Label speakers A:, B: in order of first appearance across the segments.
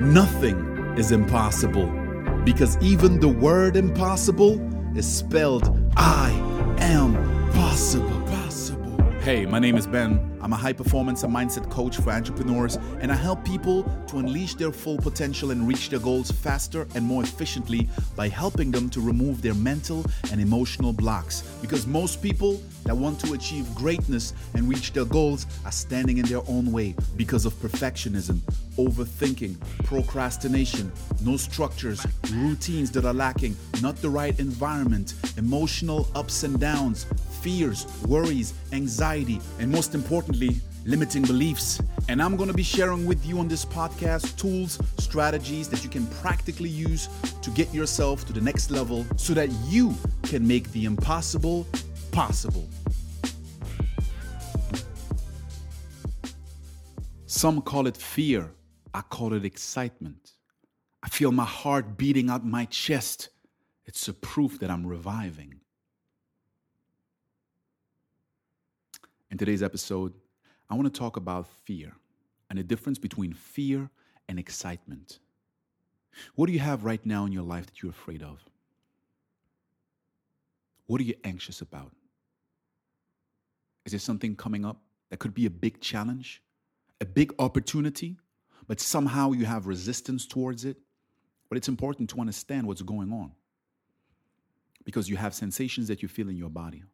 A: nothing is impossible because even the word impossible is spelled I am possible. Hey, my name is Ben. I'm a high performance and mindset coach for entrepreneurs, and I help people to unleash their full potential and reach their goals faster and more efficiently by helping them to remove their mental and emotional blocks. Because most people that want to achieve greatness and reach their goals are standing in their own way because of perfectionism, overthinking, procrastination, no structures, routines that are lacking, not the right environment, emotional ups and downs, fears, worries, anxiety, and most importantly, limiting beliefs. And I'm going to be sharing with you on this podcast tools, strategies that you can practically use to get yourself to the next level so that you can make the impossible possible. Some call it fear. I call it excitement. I feel my heart beating out my chest. It's a proof that I'm reviving. In today's episode, I want to talk about fear and the difference between fear and excitement. What do you have right now in your life that you're afraid of? What are you anxious about? Is there something coming up that could be a big challenge, a big opportunity, but somehow you have resistance towards it? But it's important to understand what's going on because you have sensations that you feel in your body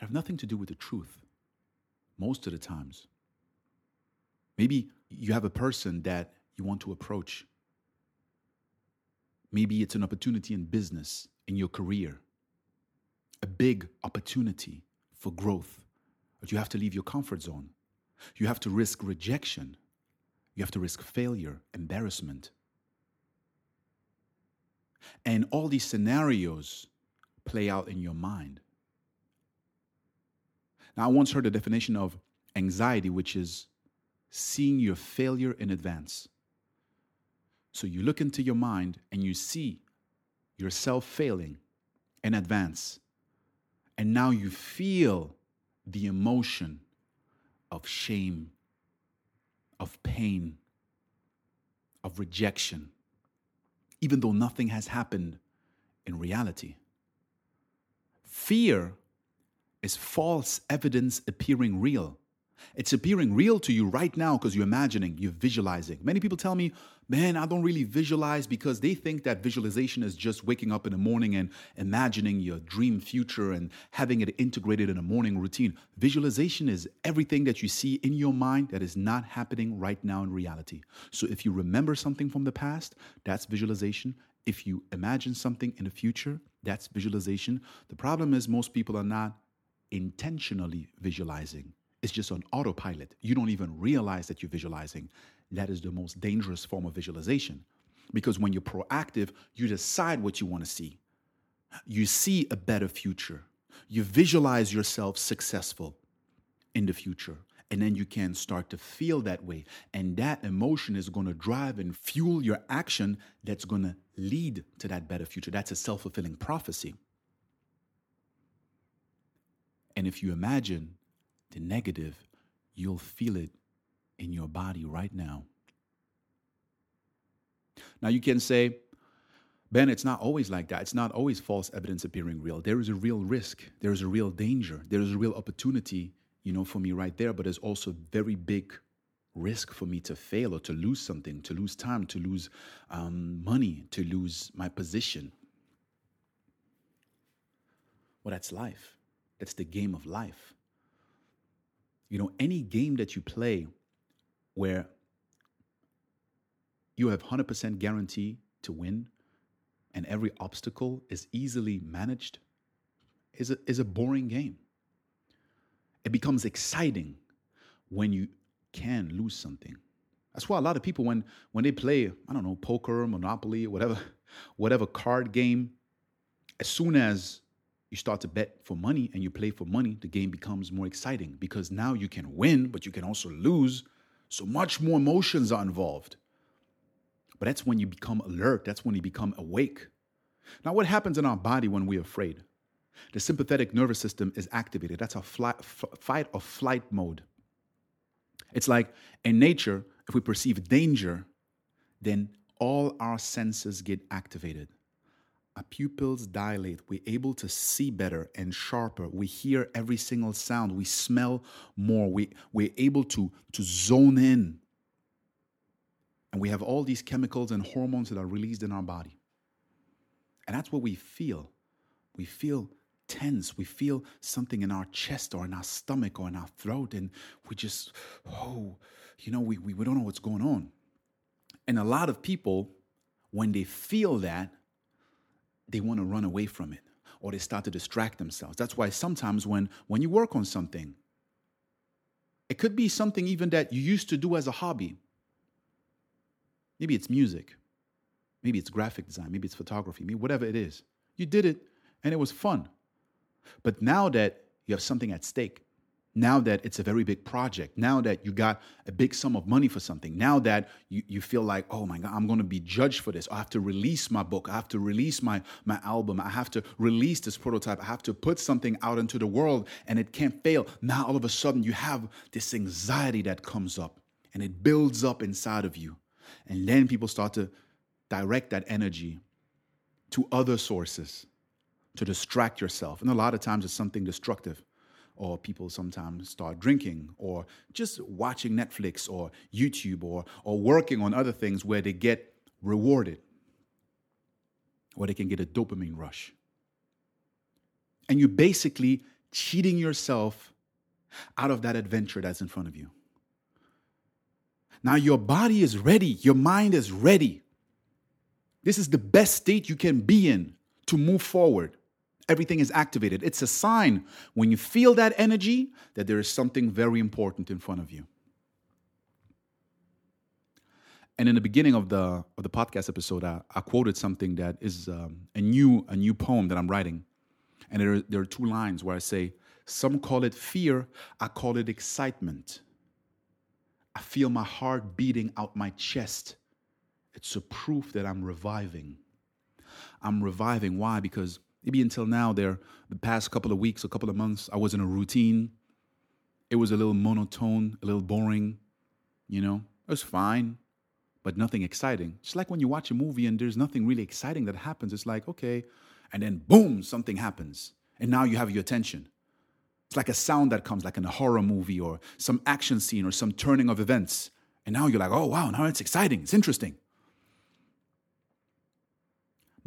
A: that have nothing to do with the truth most of the times. Maybe you have a person that you want to approach. Maybe it's an opportunity in business, in your career, a big opportunity for growth. But you have to leave your comfort zone. You have to risk rejection. You have to risk failure, embarrassment. And all these scenarios play out in your mind. Now, I once heard a definition of anxiety, which is seeing your failure in advance. So you look into your mind and you see yourself failing in advance. And now you feel the emotion of shame, of pain, of rejection, even though nothing has happened in reality. Fear is false evidence appearing real. It's appearing real to you right now because you're imagining, you're visualizing. Many people tell me, man, I don't really visualize because they think that visualization is just waking up in the morning and imagining your dream future and having it integrated in a morning routine. Visualization is everything that you see in your mind that is not happening right now in reality. So if you remember something from the past, that's visualization. If you imagine something in the future, that's visualization. The problem is most people are not intentionally visualizing. It's just on autopilot. You don't even realize that you're visualizing. That is the most dangerous form of visualization. Because when you're proactive, you decide what you want to see. You see a better future. You visualize yourself successful in the future. And then you can start to feel that way. And that emotion is going to drive and fuel your action that's going to lead to that better future. That's a self fulfilling prophecy. And if you imagine the negative, you'll feel it in your body right now. Now, you can say, Ben, it's not always like that. It's not always false evidence appearing real. There is a real risk. There is a real danger. There is a real opportunity, you know, for me right there. But there's also very big risk for me to fail or to lose something, to lose time, to lose um, money, to lose my position. Well, that's life. That's the game of life. You know, any game that you play where you have 100% guarantee to win and every obstacle is easily managed is a, is a boring game. It becomes exciting when you can lose something. That's why a lot of people when when they play, I don't know, poker, monopoly, whatever, whatever card game, as soon as you start to bet for money and you play for money, the game becomes more exciting because now you can win, but you can also lose. So much more emotions are involved. But that's when you become alert, that's when you become awake. Now, what happens in our body when we're afraid? The sympathetic nervous system is activated. That's our flight, f- fight or flight mode. It's like in nature, if we perceive danger, then all our senses get activated. Our pupils dilate. We're able to see better and sharper. We hear every single sound. We smell more. We, we're able to, to zone in. And we have all these chemicals and hormones that are released in our body. And that's what we feel. We feel tense. We feel something in our chest or in our stomach or in our throat. And we just, oh, you know, we, we, we don't know what's going on. And a lot of people, when they feel that, they want to run away from it or they start to distract themselves. That's why sometimes when, when you work on something, it could be something even that you used to do as a hobby. Maybe it's music, maybe it's graphic design, maybe it's photography, maybe whatever it is. You did it and it was fun. But now that you have something at stake, now that it's a very big project, now that you got a big sum of money for something, now that you, you feel like, oh my God, I'm gonna be judged for this. I have to release my book, I have to release my, my album, I have to release this prototype, I have to put something out into the world and it can't fail. Now all of a sudden you have this anxiety that comes up and it builds up inside of you. And then people start to direct that energy to other sources to distract yourself. And a lot of times it's something destructive or people sometimes start drinking or just watching Netflix or YouTube or, or working on other things where they get rewarded or they can get a dopamine rush. And you're basically cheating yourself out of that adventure that's in front of you. Now, your body is ready, your mind is ready. This is the best state you can be in to move forward everything is activated. It's a sign when you feel that energy that there is something very important in front of you. And in the beginning of the of the podcast episode, I, I quoted something that is um, a new a new poem that I'm writing, and there are, there are two lines where I say, "Some call it fear, I call it excitement. I feel my heart beating out my chest. It's a proof that I'm reviving. I'm reviving. Why? Because maybe until now there the past couple of weeks a couple of months i was in a routine. It was a little monotone a little boring you know? It was fine but nothing exciting. Just like when you watch a movie and there's nothing really exciting that happens it's like okay and then boom something happens. And now you have your attention. It's like a sound that comes like in a horror movie or some action scene or some turning of events. And now you're like oh wow now it's exciting it's interesting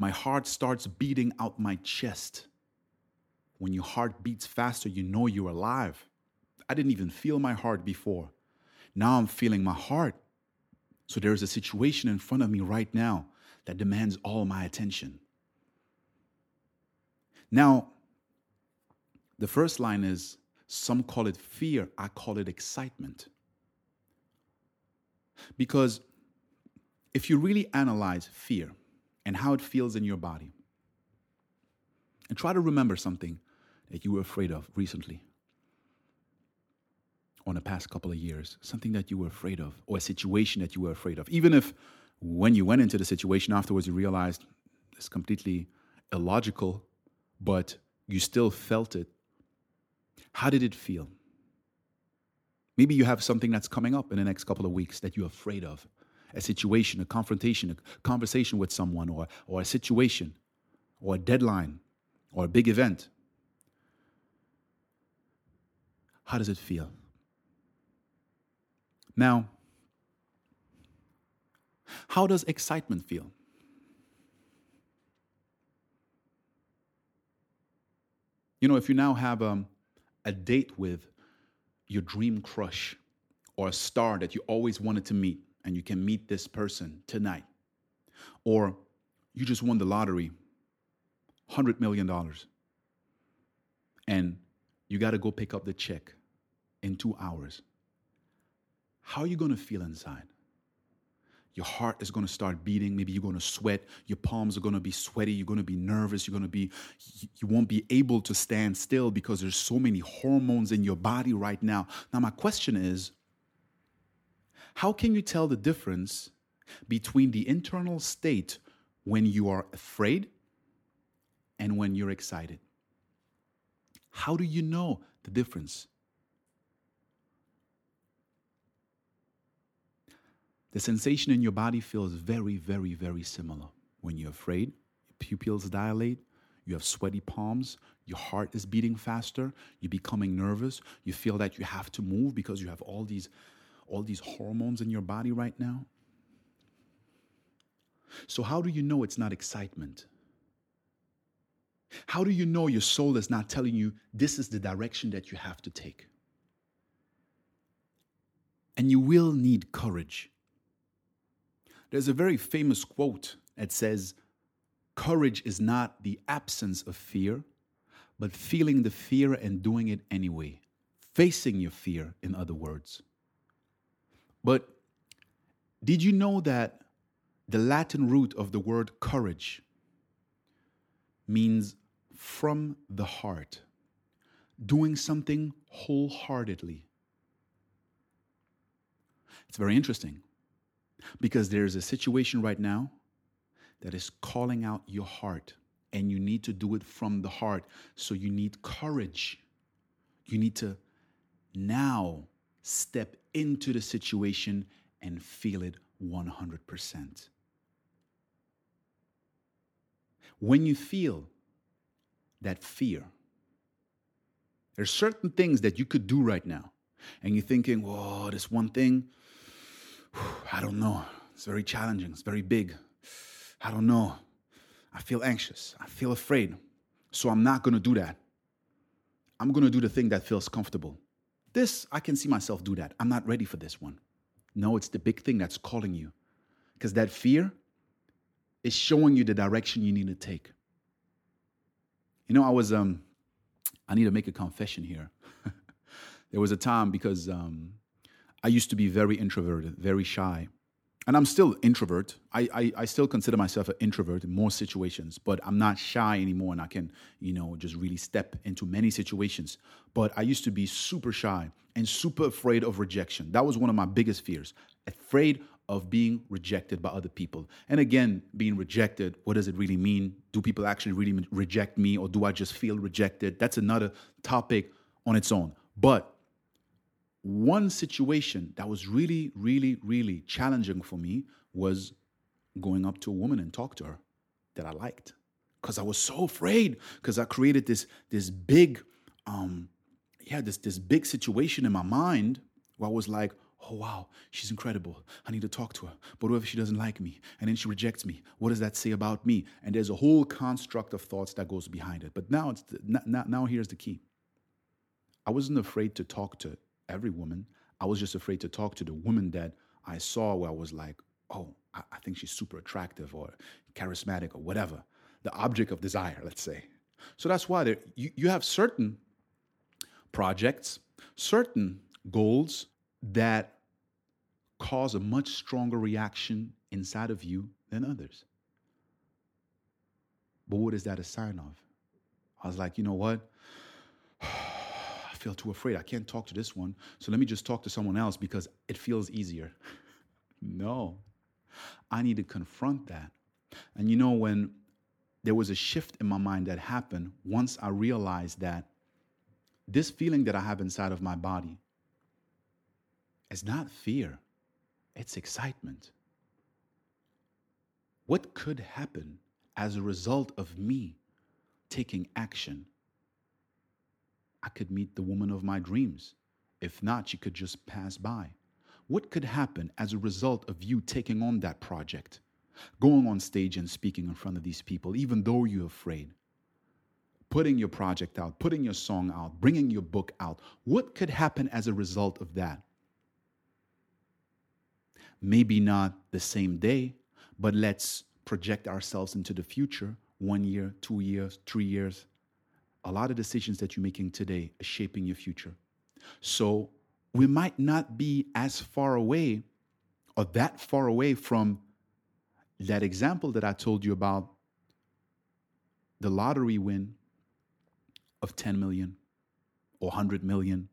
A: my heart starts beating out my chest. When your heart beats faster, you know you're alive. I didn't even feel my heart before. Now I'm feeling my heart. So there's a situation in front of me right now that demands all my attention. Now, the first line is some call it fear, I call it excitement. Because if you really analyze fear, and how it feels in your body. And try to remember something that you were afraid of recently or in the past couple of years, something that you were afraid of, or a situation that you were afraid of. Even if when you went into the situation afterwards, you realized it's completely illogical, but you still felt it. How did it feel? Maybe you have something that's coming up in the next couple of weeks that you're afraid of a situation, a confrontation, a conversation with someone, or, or a situation, or a deadline, or a big event. How does it feel? Now, how does excitement feel? You know, if you now have um, a date with your dream crush or a star that you always wanted to meet, and you can meet this person tonight. Or you just won the lottery, $100 million, and you got to go pick up the check in two hours. How are you going to feel inside? Your heart is going to start beating. Maybe you're going to sweat. Your palms are going to be sweaty. You're going to be nervous. You're going to be, you won't be able to stand still because there's so many hormones in your body right now. Now, my question is how can you tell the difference between the internal state when you are afraid and when you're excited? How do you know the difference? The sensation in your body feels very, very, very similar. When you're afraid, your pupils dilate, you have sweaty palms, your heart is beating faster, you're becoming nervous, you feel that you have to move because you have all these all these hormones in your body right now. So how do you know it's not excitement? How do you know your soul is not telling you this is the direction that you have to take? And you will need courage. There's a very famous quote that says, Courage is not the absence of fear, but feeling the fear and doing it anyway. Facing your fear, in other words. But did you know that the Latin root of the word courage means from the heart, doing something wholeheartedly? It's very interesting because there's a situation right now that is calling out your heart, and you need to do it from the heart. So you need courage. You need to now step into the situation and feel it 100%. When you feel that fear, there's certain things that you could do right now, and you're thinking, whoa, this one thing, I don't know. It's very challenging. It's very big. I don't know. I feel anxious. I feel afraid. So I'm not going to do that. I'm going to do the thing that feels comfortable. This, I can see myself do that. I'm not ready for this one. No, it's the big thing that's calling you. Because that fear is showing you the direction you need to take. You know, I was, um, I need to make a confession here. there was a time because um, I used to be very introverted, very shy. And I'm still introvert. I, I, I still consider myself an introvert in more situations, but I'm not shy anymore and I can, you know, just really step into many situations. But I used to be super shy and super afraid of rejection. That was one of my biggest fears. Afraid of being rejected by other people. And again, being rejected, what does it really mean? Do people actually really reject me or do I just feel rejected? That's another topic on its own. But one situation that was really, really, really challenging for me was going up to a woman and talk to her that I liked. Because I was so afraid, because I created this this big, um, yeah, this this big situation in my mind where I was like, oh wow, she's incredible. I need to talk to her. But what if she doesn't like me and then she rejects me? What does that say about me? And there's a whole construct of thoughts that goes behind it. But now it's the, now, now here's the key. I wasn't afraid to talk to every woman. I was just afraid to talk to the woman that I saw where I was like, oh, I, I think she's super attractive or charismatic or whatever. The object of desire, let's say. So that's why there, you, you have certain projects, certain goals that cause a much stronger reaction inside of you than others. But what is that a sign of? I was like, you know what? Feel too afraid. I can't talk to this one. So let me just talk to someone else because it feels easier. no, I need to confront that. And you know, when there was a shift in my mind that happened once I realized that this feeling that I have inside of my body is not fear, it's excitement. What could happen as a result of me taking action I could meet the woman of my dreams. If not, she could just pass by. What could happen as a result of you taking on that project? Going on stage and speaking in front of these people, even though you're afraid. Putting your project out, putting your song out, bringing your book out. What could happen as a result of that? Maybe not the same day, but let's project ourselves into the future one year, two years, three years, a lot of decisions that you're making today are shaping your future. So we might not be as far away or that far away from that example that I told you about the lottery win of 10 million or 100 million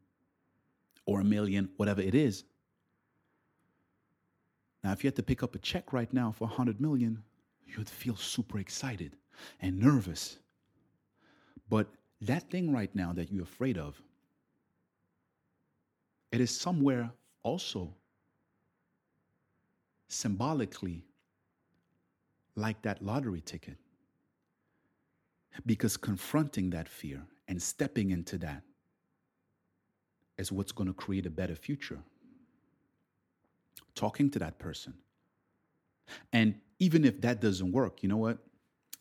A: or a million, whatever it is. Now, if you had to pick up a check right now for 100 million, you'd feel super excited and nervous. But that thing right now that you're afraid of, it is somewhere also symbolically like that lottery ticket. Because confronting that fear and stepping into that is what's going to create a better future. Talking to that person. And even if that doesn't work, you know what?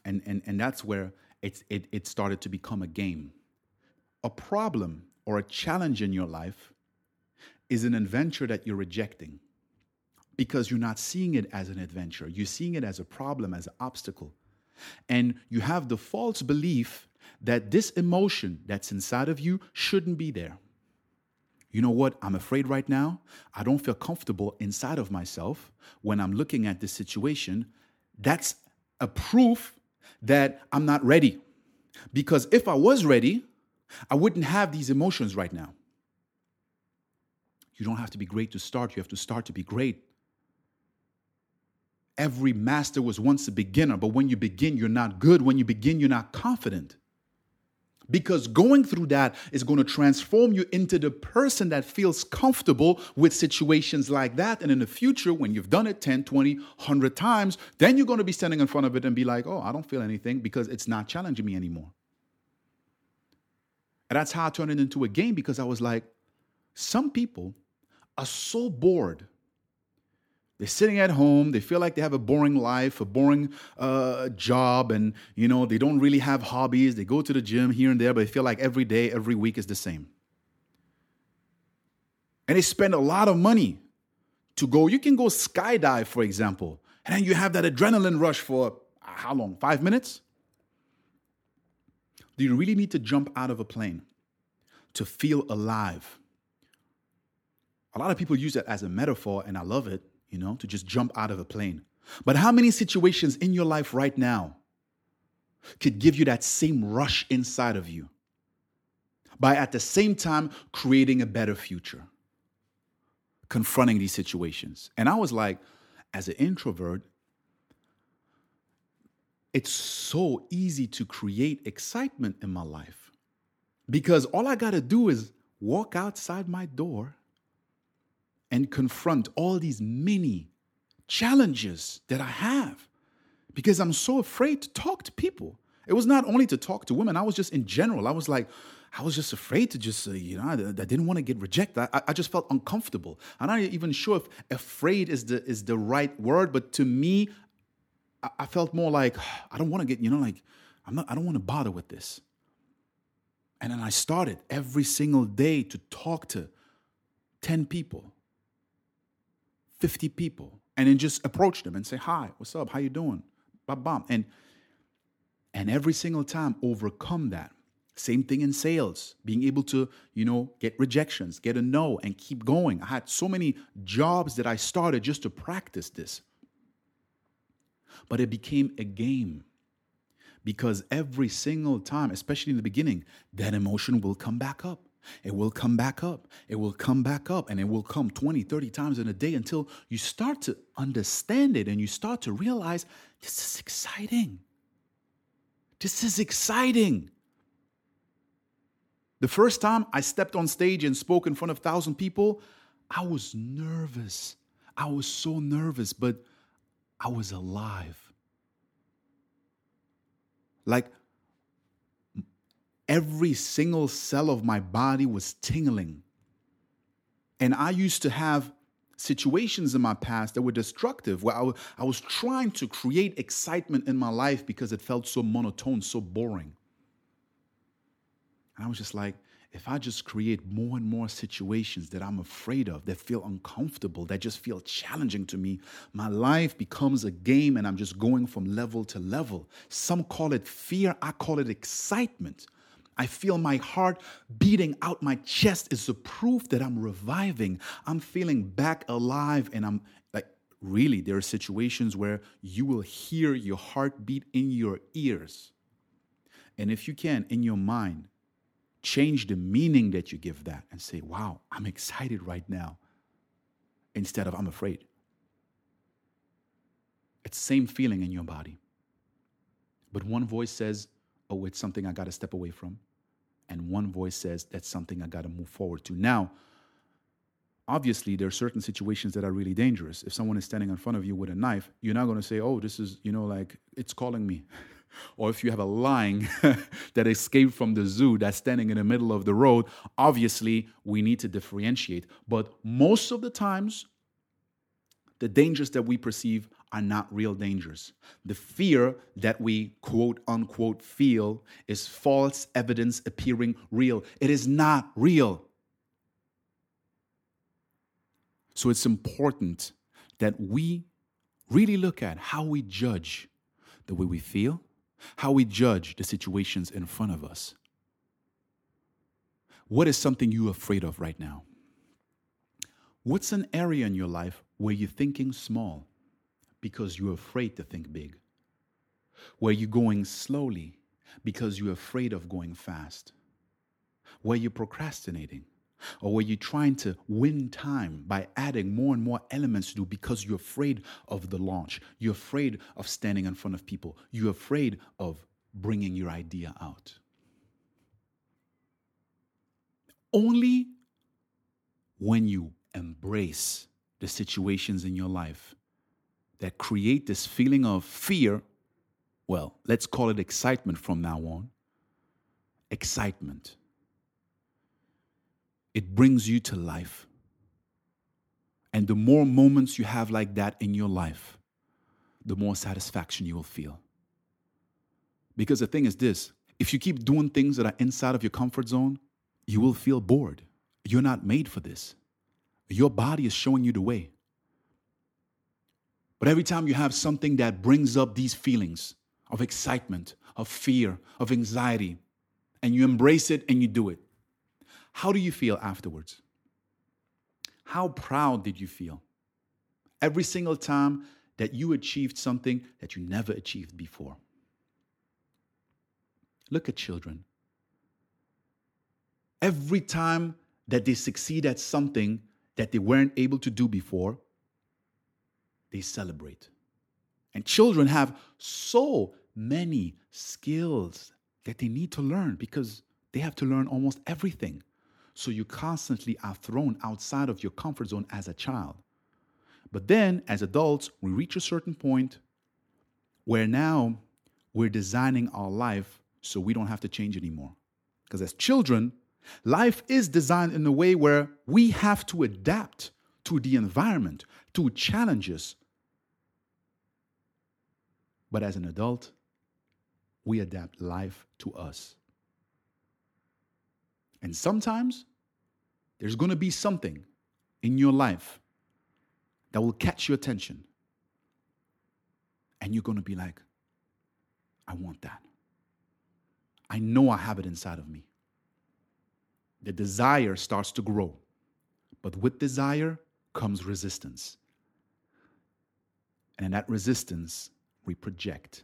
A: And and and that's where it's it, it started to become a game. A problem or a challenge in your life is an adventure that you're rejecting because you're not seeing it as an adventure. You're seeing it as a problem, as an obstacle. And you have the false belief that this emotion that's inside of you shouldn't be there. You know what? I'm afraid right now. I don't feel comfortable inside of myself when I'm looking at this situation. That's a proof that I'm not ready. Because if I was ready, I wouldn't have these emotions right now. You don't have to be great to start, you have to start to be great. Every master was once a beginner, but when you begin, you're not good. When you begin, you're not confident. Because going through that is going to transform you into the person that feels comfortable with situations like that. And in the future, when you've done it 10, 20, 100 times, then you're going to be standing in front of it and be like, oh, I don't feel anything because it's not challenging me anymore. And that's how I turned it into a game because I was like, some people are so bored. They're sitting at home. They feel like they have a boring life, a boring uh, job, and you know they don't really have hobbies. They go to the gym here and there, but they feel like every day, every week is the same. And they spend a lot of money to go. You can go skydive, for example, and then you have that adrenaline rush for uh, how long? Five minutes? Do you really need to jump out of a plane to feel alive? A lot of people use that as a metaphor, and I love it, you know, to just jump out of a plane. But how many situations in your life right now could give you that same rush inside of you by at the same time creating a better future? Confronting these situations. And I was like, as an introvert, it's so easy to create excitement in my life because all I got to do is walk outside my door and confront all these many challenges that I have because I'm so afraid to talk to people. It was not only to talk to women, I was just in general. I was like, I was just afraid to just, uh, you know, I, I, didn't want to get rejected. I, I, just felt uncomfortable. I'm not even sure if afraid is the is the right word, but to me, I, I felt more like I don't want to get, you know, like I'm not, I don't want to bother with this. And then I started every single day to talk to 10 people. 50 people and then just approach them and say, hi, what's up? How you doing? Bam, bam. And, and every single time overcome that. Same thing in sales, being able to, you know, get rejections, get a no, and keep going. I had so many jobs that I started just to practice this. But it became a game because every single time, especially in the beginning, that emotion will come back up. It will come back up. It will come back up and it will come 20, 30 times in a day until you start to understand it and you start to realize this is exciting. This is exciting. The first time I stepped on stage and spoke in front of 1,000 people, I was nervous. I was so nervous, but I was alive. Like every single cell of my body was tingling. And I used to have situations in my past that were destructive where I, was trying to create excitement in my life because it felt so monotone, so boring. And I was just like, if I just create more and more situations that I'm afraid of, that feel uncomfortable, that just feel challenging to me, my life becomes a game and I'm just going from level to level. Some call it fear, I call it excitement. I feel my heart beating out my chest is the proof that I'm reviving. I'm feeling back alive and I'm like, really, there are situations where you will hear your heartbeat in your ears. And if you can, in your mind, change the meaning that you give that and say, wow, I'm excited right now, instead of I'm afraid. It's same feeling in your body. But one voice says, oh, it's something I got to step away from and one voice says that's something I got to move forward to. Now, obviously there are certain situations that are really dangerous. If someone is standing in front of you with a knife, you're not going to say, "Oh, this is, you know, like it's calling me." or if you have a lion that escaped from the zoo that's standing in the middle of the road, obviously we need to differentiate. But most of the times, the dangers that we perceive are not real dangers. The fear that we quote unquote feel is false evidence appearing real. It is not real. So it's important that we really look at how we judge the way we feel, how we judge the situations in front of us. What is something you're afraid of right now? What's an area in your life where you're thinking small because you're afraid to think big? Where you're going slowly because you're afraid of going fast? Where you're procrastinating or were you trying to win time by adding more and more elements to do because you're afraid of the launch? You're afraid of standing in front of people. You're afraid of bringing your idea out. Only when you embrace the situations in your life that create this feeling of fear, well, let's call it excitement from now on. Excitement it brings you to life. And the more moments you have like that in your life, the more satisfaction you will feel. Because the thing is this if you keep doing things that are inside of your comfort zone, you will feel bored. You're not made for this. Your body is showing you the way. But every time you have something that brings up these feelings of excitement, of fear, of anxiety, and you embrace it and you do it, how do you feel afterwards? How proud did you feel? Every single time that you achieved something that you never achieved before. Look at children. Every time that they succeed at something that they weren't able to do before, they celebrate. And children have so many skills that they need to learn because they have to learn almost everything. So you constantly are thrown outside of your comfort zone as a child. But then, as adults, we reach a certain point where now we're designing our life so we don't have to change anymore. Because as children, life is designed in a way where we have to adapt to the environment, to challenges. But as an adult, we adapt life to us. And sometimes there's going to be something in your life that will catch your attention. And you're going to be like, I want that. I know I have it inside of me. The desire starts to grow. But with desire comes resistance. And in that resistance, we project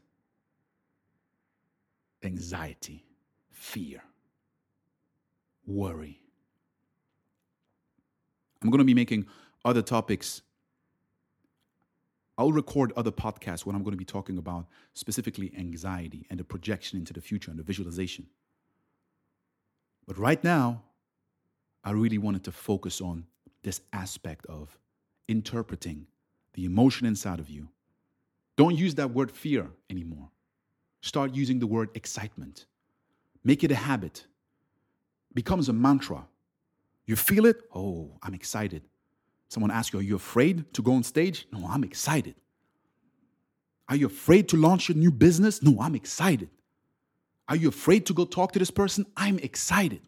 A: anxiety, fear, worry I'm going to be making other topics. I'll record other podcasts when I'm going to be talking about specifically anxiety and the projection into the future and the visualization. But right now, I really wanted to focus on this aspect of interpreting the emotion inside of you. Don't use that word fear anymore. Start using the word excitement. Make it a habit. Becomes a mantra. You feel it? Oh, I'm excited. Someone asks you, Are you afraid to go on stage? No, I'm excited. Are you afraid to launch your new business? No, I'm excited. Are you afraid to go talk to this person? I'm excited.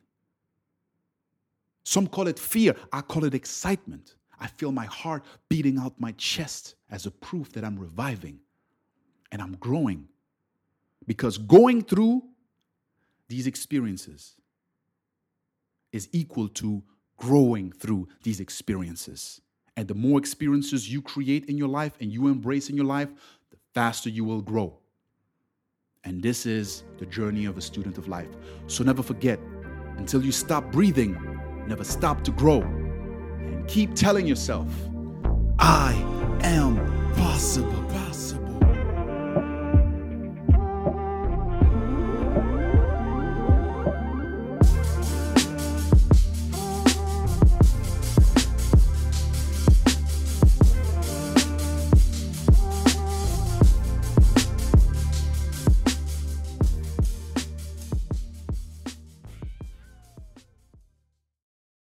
A: Some call it fear. I call it excitement. I feel my heart beating out my chest as a proof that I'm reviving and I'm growing. Because going through these experiences is equal to growing through these experiences. And the more experiences you create in your life and you embrace in your life, the faster you will grow. And this is the journey of a student of life. So never forget, until you stop breathing, never stop to grow. And keep telling yourself, I am possible.